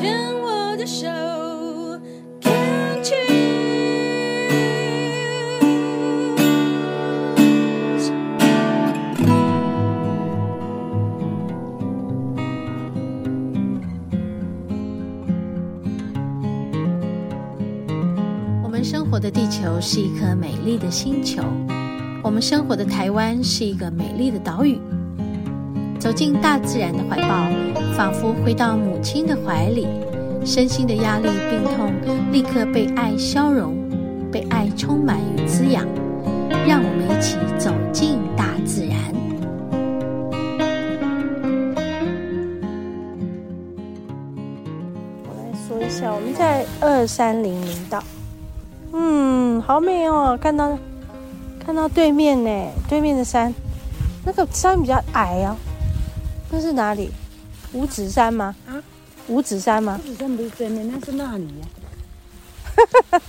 牵我的手，Can't you？我们生活的地球是一颗美丽的星球，我们生活的台湾是一个美丽的岛屿。走进大自然的怀抱，仿佛回到母亲的怀里，身心的压力、病痛立刻被爱消融，被爱充满与滋养。让我们一起走进大自然。我来说一下，我们在二三零零道，嗯，好美哦，看到看到对面呢，对面的山，那个山比较矮哦。那是哪里？五指山吗？啊，五指山吗？五指山不是对面，那是那里呀。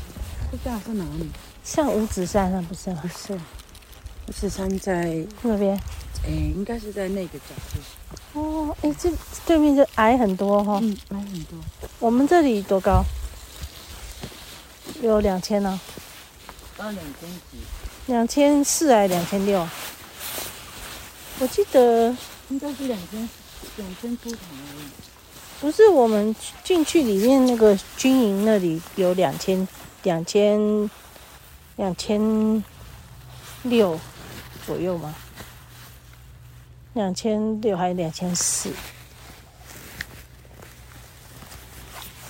不知道是哪里？像五指山啊，不是吗？不是，五指山在那边。哎，应该是在那个角度。哦，哎，这对面就矮很多哈。嗯，矮很多。我们这里多高？有两千呢。高两千几？两千四还是两千六？我记得。应该是两千两千不同而已。不是，我们进去里面那个军营那里有两千两千两千六左右吗？两千六还是两千四？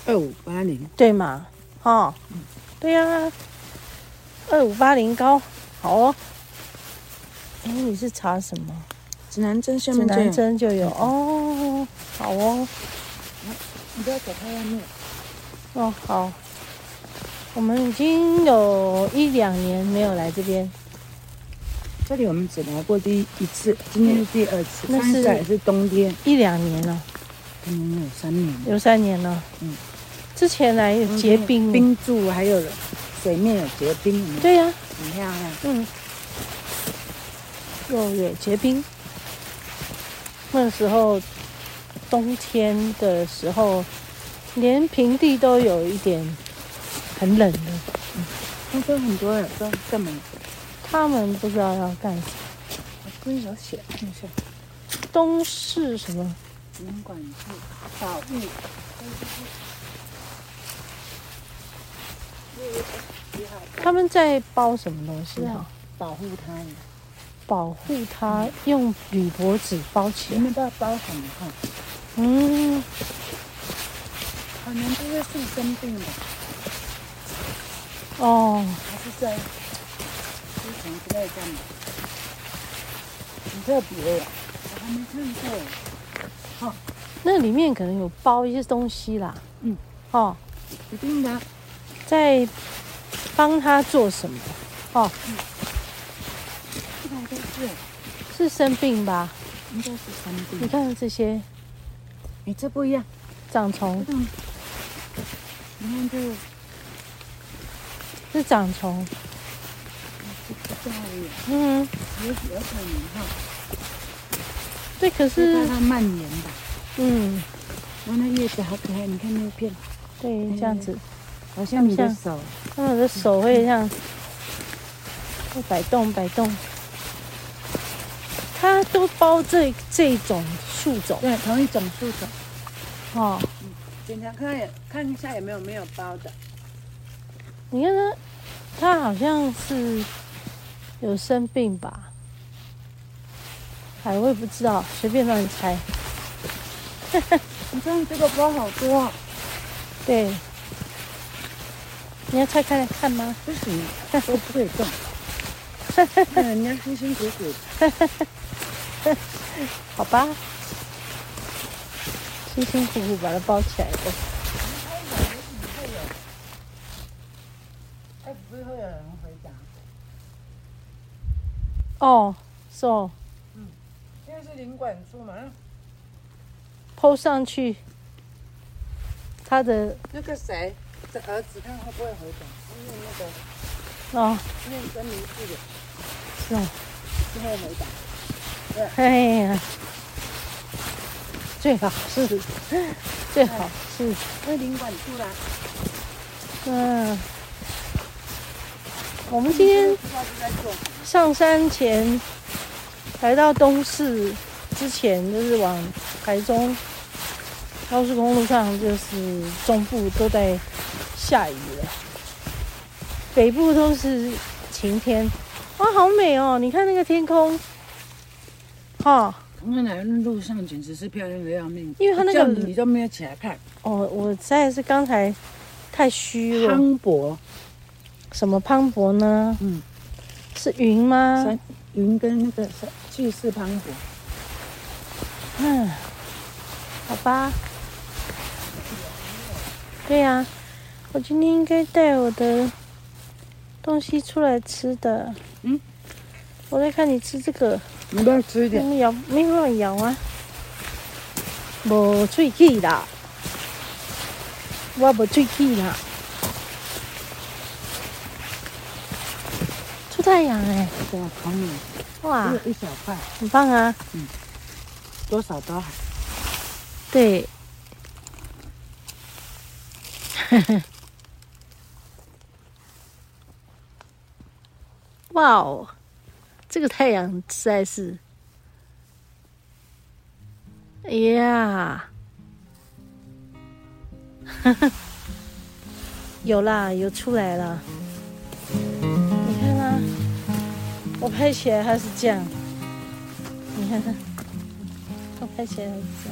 二五八零对嘛？哦，嗯、对呀、啊，二五八零高，好哦。哎，你是查什么？指南针下面指南针就有哦，好哦。你不要走太外面。哦，好。我们已经有一两年没有来这边。这里我们只来过第一一次，今天是第二次。那是也是冬天。一两年了。嗯，有三年。有三年了。嗯。之前来有结冰，冰柱还有水面有结冰。对呀。很漂亮。嗯。又有结冰。那时候，冬天的时候，连平地都有一点很冷的。嗯，那时候很多人都干嘛？他们不知道要干什么。我这里有写，看一下。东是什么？林管处保育。他们在包什么东西啊？保护它。保护它，用铝箔纸包起来。你们都要包很厚。嗯，可能就是树生病了。哦。还是在之前之类干嘛？很特别呀，我还没看过。哦，那里面可能有包一些东西啦。嗯。哦，一定的。在帮他做什么？哦。嗯是生病吧？应该是生病。你看这些，你这不一样，长虫。你看这个，是长虫。嗯，有有可能哈。对，可是它蔓延吧。嗯。哇，那叶子好可爱，你看那片。对，这样子。好像你的手。那我的手会这样，会摆动摆动。它都包这这种树种，对，同一种树种。哦，嗯，检查看看一下有没有没有包的。你看它，它好像是有生病吧？哎，我也不知道，随便让你猜。你看这个包好多啊。对。你要拆开来看吗？不行，都不可以动。看 人家辛辛苦苦。好吧，辛辛苦苦把它包起来的。哎，不会有人回答。哦，是哦。嗯，因为是领馆处嘛。抛上去，他的那个谁这儿子，看会不会回答？因为那个哦，念真名字的，是哦，不会回答。哎呀，最好是，最好是。那领馆出来。嗯，我们今天上山前来到东势之前，就是往台中高速公路上，就是中部都在下雨了，北部都是晴天。哇，好美哦！你看那个天空，哈。那来路上简直是漂亮的要命，因为它那个你都没有起来看。哦，我实在是刚才太虚了。磅礴，什么磅礴呢？嗯，是云吗？云跟那个气势磅礴。嗯，好吧。对呀、啊，我今天应该带我的东西出来吃的。嗯，我在看你吃这个。你不要吃一点。没有，没乱咬啊。无喙齿啦，我无喙齿啦。出太阳哎！对啊，好美。哇，一小块，很棒啊。嗯，多少都好。对。哇哦！这个太阳实在是，哎呀，哈哈，有啦，有出来了。你看啊，我拍起来还是这样。你看看，我拍起来还是这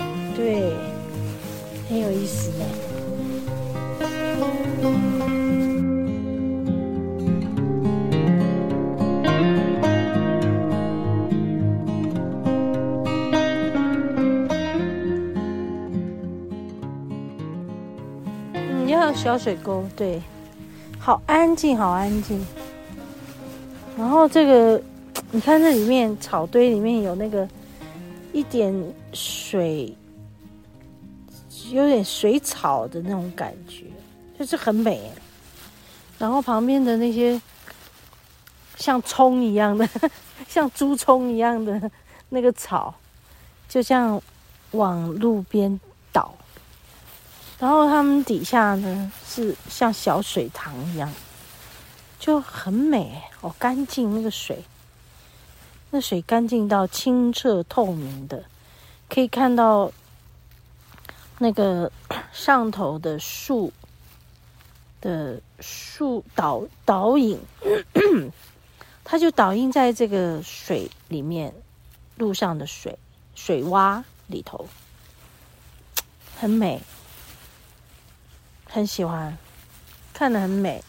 样。对，很有意思的。小水沟，对，好安静，好安静。然后这个，你看这里面草堆里面有那个一点水，有点水草的那种感觉，就是很美。然后旁边的那些像葱一样的，像猪葱一样的那个草，就像往路边。然后它们底下呢是像小水塘一样，就很美，好干净那个水，那水干净到清澈透明的，可以看到那个上头的树的树倒倒影，它就倒映在这个水里面，路上的水水洼里头，很美。很喜欢，看得很美，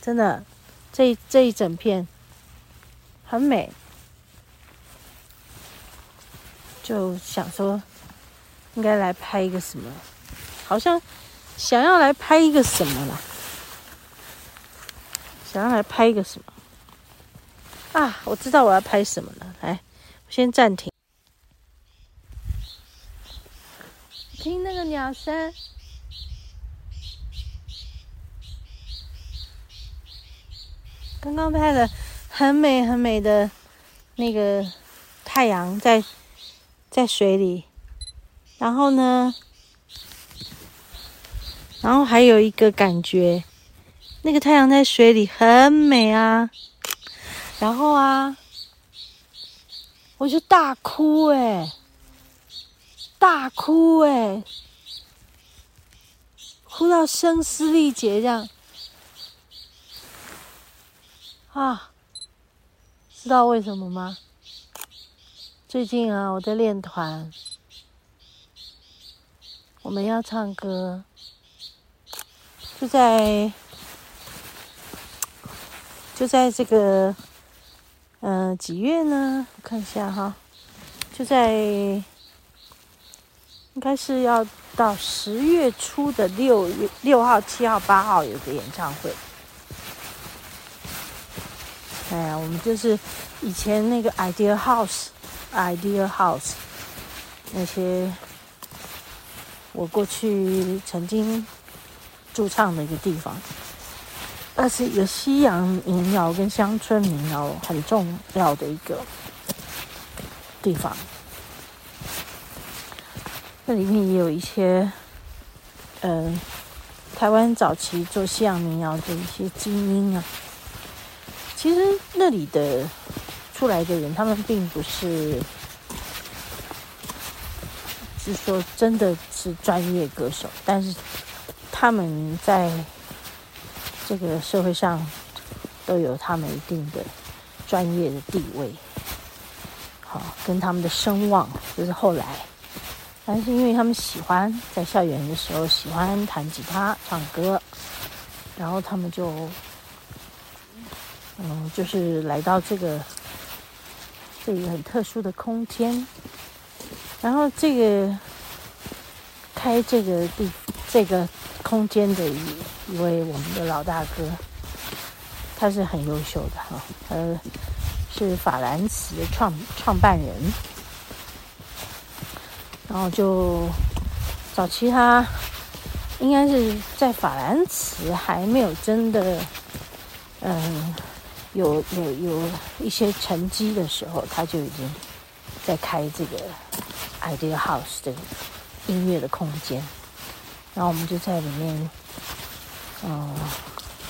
真的，这这一整片很美，就想说应该来拍一个什么，好像想要来拍一个什么了，想要来拍一个什么。啊？我知道我要拍什么了，来，我先暂停，听那个鸟声。刚刚拍了很美很美的那个太阳在在水里，然后呢，然后还有一个感觉，那个太阳在水里很美啊，然后啊，我就大哭诶，大哭诶，哭到声嘶力竭这样。啊，知道为什么吗？最近啊，我在练团，我们要唱歌，就在就在这个，嗯、呃，几月呢？我看一下哈，就在应该是要到十月初的六月六号、七号、八号有个演唱会。哎呀，我们就是以前那个 Idea House，Idea House 那些我过去曾经驻唱的一个地方，那是一个西洋民谣跟乡村民谣很重要的一个地方。那里面也有一些，嗯、呃，台湾早期做西洋民谣的一些精英啊。其实那里的出来的人，他们并不是，是说真的是专业歌手，但是他们在这个社会上都有他们一定的专业的地位。好跟他们的声望，就是后来，但是因为他们喜欢在校园的时候喜欢弹吉他、唱歌，然后他们就，嗯，就是来到这个这个很特殊的空间，然后这个开这个地这个空间的一一位我们的老大哥，他是很优秀的哈，呃。是法兰茨的创创办人，然后就早期他应该是在法兰茨还没有真的嗯有有有一些成绩的时候，他就已经在开这个 Idea House 这个音乐的空间，然后我们就在里面嗯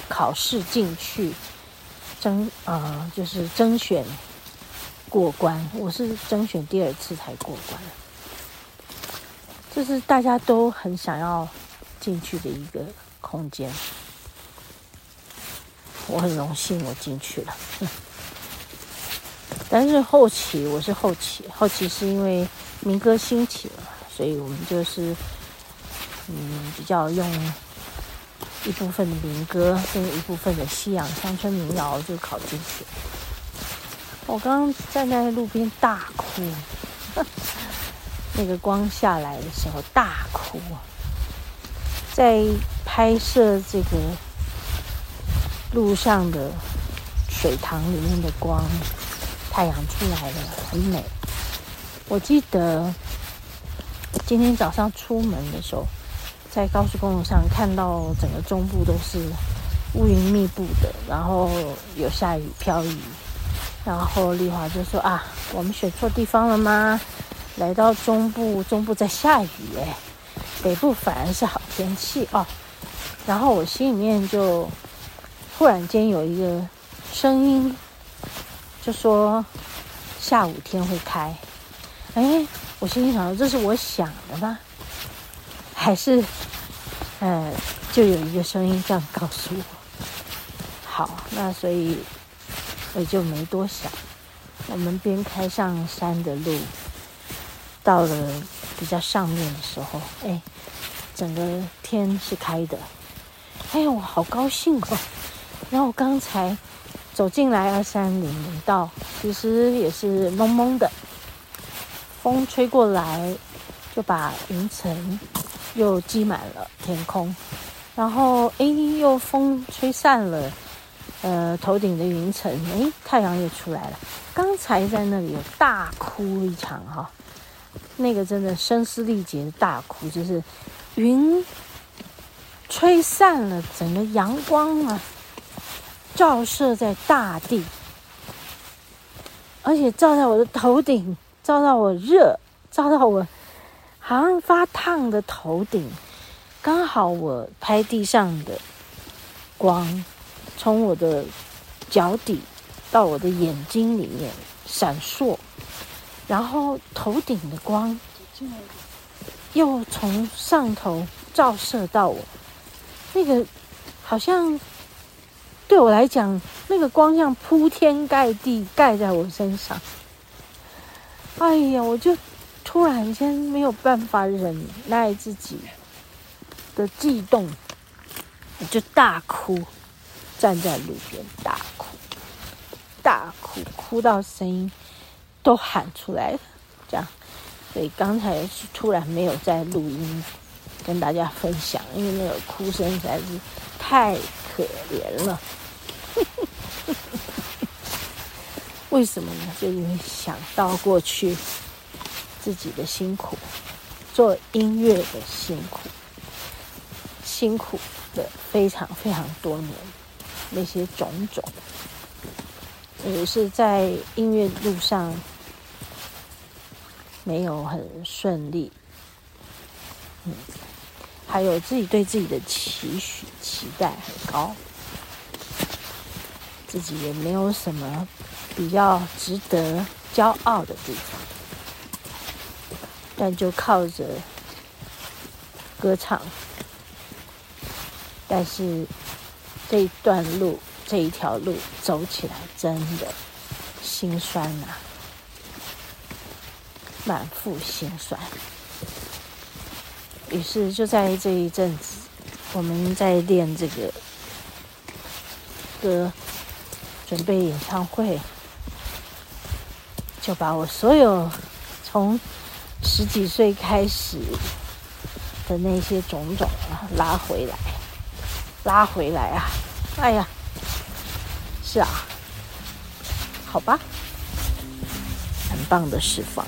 考试进去。争呃，就是甄选过关，我是甄选第二次才过关，这是大家都很想要进去的一个空间，我很荣幸我进去了，但是后期我是后期，后期是因为民歌兴起了，所以我们就是嗯比较用。一部分的民歌跟一部分的西洋乡村民谣就考进去。我刚刚站在路边大哭，那个光下来的时候大哭。在拍摄这个路上的水塘里面的光，太阳出来了，很美。我记得今天早上出门的时候。在高速公路上看到整个中部都是乌云密布的，然后有下雨飘雨，然后丽华就说啊，我们选错地方了吗？来到中部，中部在下雨哎，北部反而是好天气哦。然后我心里面就突然间有一个声音，就说下午天会开，哎，我心里想，这是我想的吗？还是，呃，就有一个声音这样告诉我。好，那所以我就没多想。我们边开上山的路，到了比较上面的时候，哎，整个天是开的。哎呦，我好高兴哦！然后我刚才走进来二三零零道，其实也是蒙蒙的，风吹过来就把云层。又积满了天空，然后哎，又风吹散了，呃，头顶的云层，哎，太阳又出来了。刚才在那里有大哭一场哈、那个真的声嘶力竭的大哭，就是云吹散了整个阳光啊，照射在大地，而且照在我的头顶，照到我热，照到我。好像发烫的头顶，刚好我拍地上的光，从我的脚底到我的眼睛里面闪烁，然后头顶的光又从上头照射到我，那个好像对我来讲，那个光像铺天盖地盖在我身上。哎呀，我就。突然间没有办法忍耐自己的悸动，我就大哭，站在路边大哭，大哭，哭到声音都喊出来了，这样。所以刚才是突然没有在录音跟大家分享，因为那个哭声实在是太可怜了。为什么呢？就因为想到过去。自己的辛苦，做音乐的辛苦，辛苦的非常非常多年，那些种种，也是在音乐路上没有很顺利，嗯，还有自己对自己的期许、期待很高，自己也没有什么比较值得骄傲的地方，但就靠着歌唱，但是这一段路、这一条路走起来真的心酸呐、满腹心酸，于是就在这一阵子，我们在练这个歌，准备演唱会，就把我所有从十几岁开始的那些种种啊拉回来，拉回来啊！哎呀，是啊，好吧，很棒的释放。